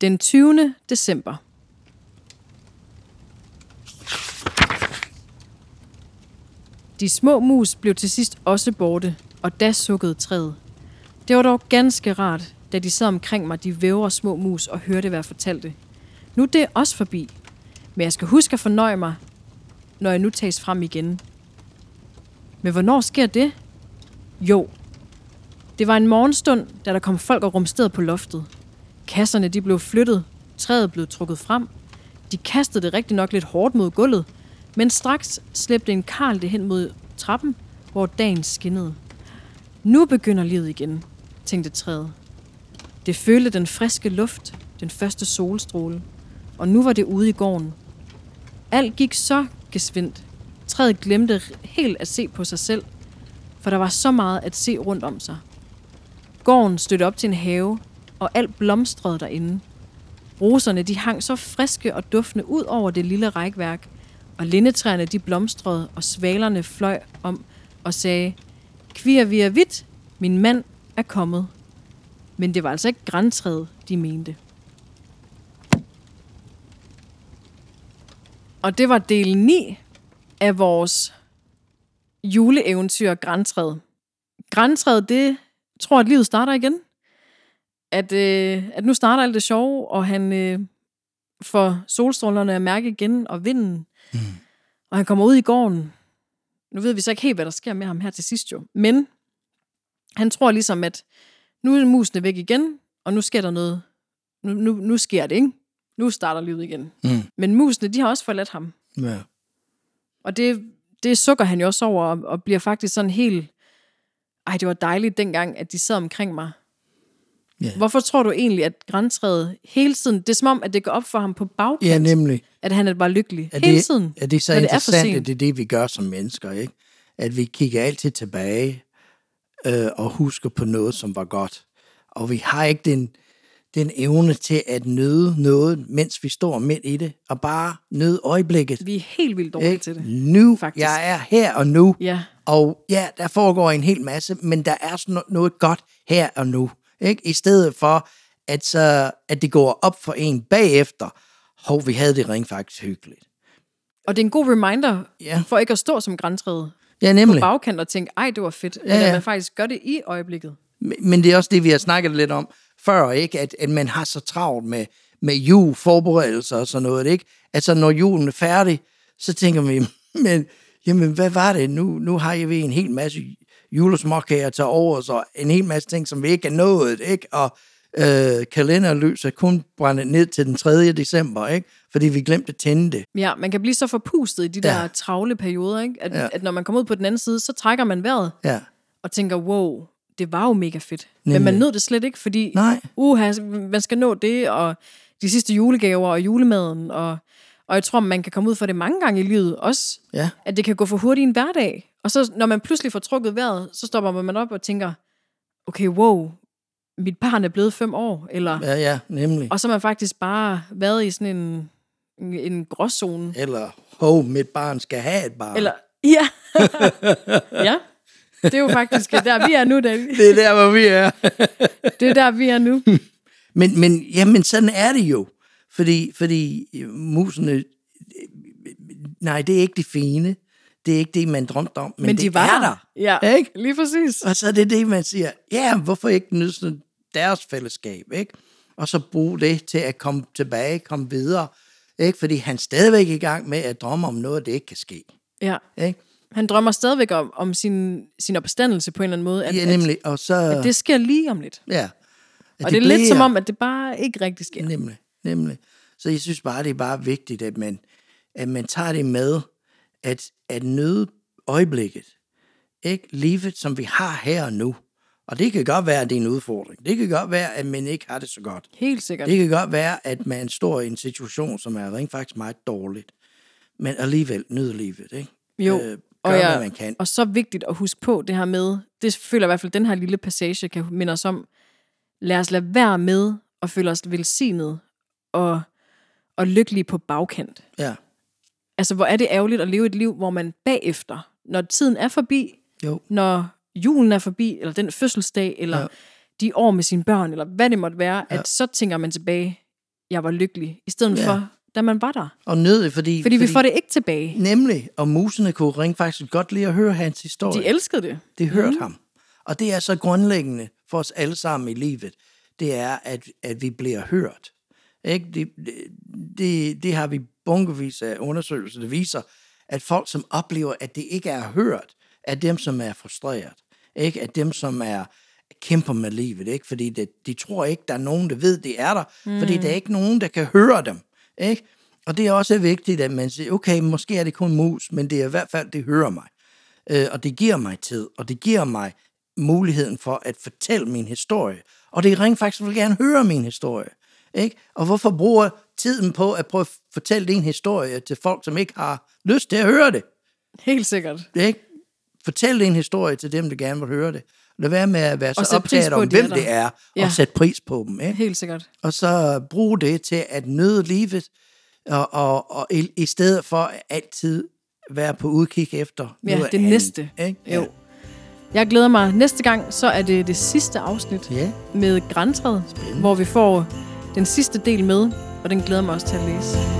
Den 20. december. De små mus blev til sidst også borte, og da sukkede træet. Det var dog ganske rart, da de sad omkring mig, de vævre små mus, og hørte, hvad jeg fortalte. Nu er det også forbi, men jeg skal huske at fornøje mig, når jeg nu tages frem igen. Men hvornår sker det? Jo, det var en morgenstund, da der kom folk og rumsterede på loftet. Kasserne de blev flyttet, træet blev trukket frem. De kastede det rigtig nok lidt hårdt mod gulvet, men straks slæbte en karl det hen mod trappen, hvor dagen skinnede. Nu begynder livet igen, tænkte træet. Det følte den friske luft, den første solstråle, og nu var det ude i gården. Alt gik så gesvindt. Træet glemte helt at se på sig selv, for der var så meget at se rundt om sig. Gården stødte op til en have, og alt blomstrede derinde. Roserne de hang så friske og duftende ud over det lille rækværk, og lindetræerne de blomstrede, og svalerne fløj om og sagde, Kvir vi er vidt, min mand er kommet. Men det var altså ikke græntræet, de mente. Og det var del 9 af vores juleeventyr Græntræet. Græntræet, det tror, at livet starter igen. At, øh, at nu starter alt det sjove, og han øh, får solstrålerne at mærke igen, og vinden. Mm. Og han kommer ud i gården. Nu ved vi så ikke helt, hvad der sker med ham her til sidst jo. Men han tror ligesom, at nu er musene væk igen, og nu sker der noget. Nu, nu, nu sker det, ikke? Nu starter livet igen. Mm. Men musene, de har også forladt ham. Ja. Og det, det sukker han jo også over, og, og bliver faktisk sådan helt... Ej, det var dejligt dengang, at de sad omkring mig. Ja. Hvorfor tror du egentlig, at græntræet hele tiden... Det er som om, at det går op for ham på bagkant, Ja, nemlig. at han var lykkelig. Er hele det, tiden. Er det så når det er interessant, at det er det, vi gør som mennesker, ikke? At vi kigger altid tilbage øh, og husker på noget, som var godt. Og vi har ikke den, den evne til at nyde noget, mens vi står midt i det, og bare nyde øjeblikket. Vi er helt vildt dårlige Ikke? til det. Nu, faktisk. jeg er her og nu, Ja. og ja, der foregår en hel masse, men der er sådan no- noget godt her og nu. Ikke? I stedet for, at, så, at det går op for en bagefter, hov, vi havde det rent faktisk hyggeligt. Og det er en god reminder, Ja. for ikke at stå som græntræet Ja, på nemlig. bagkant og tænke, ej, det var fedt. Ja, Ja, at man faktisk gør det i øjeblikket. Men- det er også det, vi har snakket lidt om før, ikke? At, at man har så travlt med, med jul, forberedelser og sådan noget, ikke? Altså, når julen er færdig, så tænker vi, men, jamen, hvad var det? Nu, nu har vi en hel masse julesmåkager til over, så en hel masse ting, som vi ikke er nået, ikke? Og øh, kalenderløs er kun brændt ned til den 3. december, ikke? Fordi vi glemte at tænde det. Ja, man kan blive så forpustet i de Ja. der travle perioder, ikke? At, Ja. at når man kommer ud på den anden side, så trækker man vejret Ja, og tænker, wow, det var jo mega fedt. Men Nemlig. man nød det slet ikke, fordi Nej. uha, man skal nå det, og de sidste julegaver og julemaden, og, og jeg tror, man kan komme ud for det mange gange i livet også, ja, at det kan gå for hurtigt i en hverdag. Og så når man pludselig får trukket vejret, så stopper man op og tænker, okay, wow, mit barn er blevet fem år, eller, ja, ja, nemlig. og så har man faktisk bare været i sådan en, en, en gråzone. Eller, hov, mit barn skal have et barn. Eller, ja. ja, det er jo faktisk der, vi er nu, David. Det er der, hvor vi er. Det er der, vi er nu. Men, men, jamen, sådan er det jo. Fordi, fordi øh, musene, øh, nej, det er ikke det fine. Det er ikke det, man drømte om. Men, Men det de var er der. Ja, Ikke? lige præcis. Og så er det det, man siger, ja, hvorfor ikke nyde deres fællesskab, ikke? Og så bruge det til at komme tilbage, komme videre, ikke? Fordi han er stadigvæk i gang med at drømme om noget, det ikke kan ske, Ja. ikke? Han drømmer stadigvæk om, om sin, sin opstandelse på en eller anden måde. At, Ja, nemlig. Og så, at, det sker lige om lidt. ja. At Og det er lidt bliver- som om, at det bare ikke rigtig sker. Nemlig, nemlig. Så jeg synes bare, det er bare vigtigt, at man, at man tager det med, at, at nyde øjeblikket. Ikke? Livet, som vi har her og nu. Og det kan godt være, at det er en udfordring. Det kan godt være, at man ikke har det så godt. Helt sikkert. Det kan godt være, at man står i en situation, som er rent faktisk meget dårligt. Men alligevel nyde livet, ikke? Jo, Øh, og, gør, jeg, hvad man kan. og så vigtigt at huske på det her med, det føler jeg i hvert fald, den her lille passage kan minde os om, lad os lade være med at føle os velsignet og, og lykkelige på bagkant. Ja, Altså, hvor er det ærgerligt at leve et liv, hvor man bagefter, når tiden er forbi, jo. når julen er forbi, eller den fødselsdag, eller Ja. de år med sine børn, eller hvad det måtte være, ja. at så tænker man tilbage, jeg var lykkelig, i stedet Ja. for, da man var der. Og nød fordi... Fordi, fordi vi får det ikke tilbage. Nemlig, og musene kunne rent faktisk godt lide at høre hans historie. De elskede det. Det hørte mm. ham. Og det er så grundlæggende for os alle sammen i livet, det er, at, at vi bliver hørt. Ikke? Det, det, det har vi bunkevis af undersøgelser, der viser, at folk, som oplever, at det ikke er hørt, er dem, som er frustreret. Ikke? At dem, som er kæmper med livet. Ikke? Fordi det, de tror ikke, der er nogen, der ved, det er der. Mm. Fordi der er ikke nogen, der kan høre dem. Ikke? Og det er også vigtigt, at man siger, okay, måske er det kun mus, men det er i hvert fald, det hører mig. Øh, og det giver mig tid, og det giver mig muligheden for at fortælle min historie. Og det rent faktisk vil gerne høre min historie. Ikke? Og hvorfor bruger tiden på at prøve at fortælle din historie til folk, som ikke har lyst til at høre det? Helt sikkert. Ikke? Fortæl din historie til dem, der gerne vil høre det. Lad være med at være så optaget om, de hvem det er, og Ja. sætte pris på dem. Ikke? Helt sikkert. og så bruge det til at nyde livet, og, og, og i, i stedet for altid være på udkig efter Ja, det andet, næste. Ikke? Jo. Jeg glæder mig. Næste gang, så er det det sidste afsnit Ja. med græntræet, hvor vi får den sidste del med, og den glæder mig også til at læse.